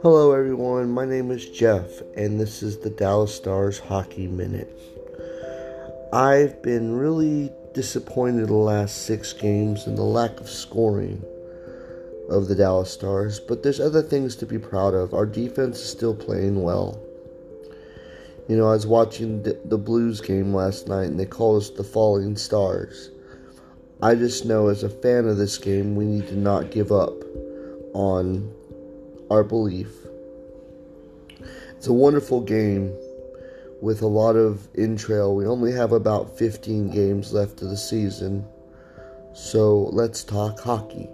Hello, everyone. My name is Jeff, and this is the Dallas Stars Hockey Minute. I've been really disappointed the last six games in the lack of scoring of the Dallas Stars, but there's other things to be proud of. Our defense is still playing well. You know, I was watching the, the Blues game last night, and they call us the Falling Stars. I just know as a fan of this game, we need to not give up on our belief. It's a wonderful game with a lot of intrail. We only have about 15 games left of the season. So let's talk hockey.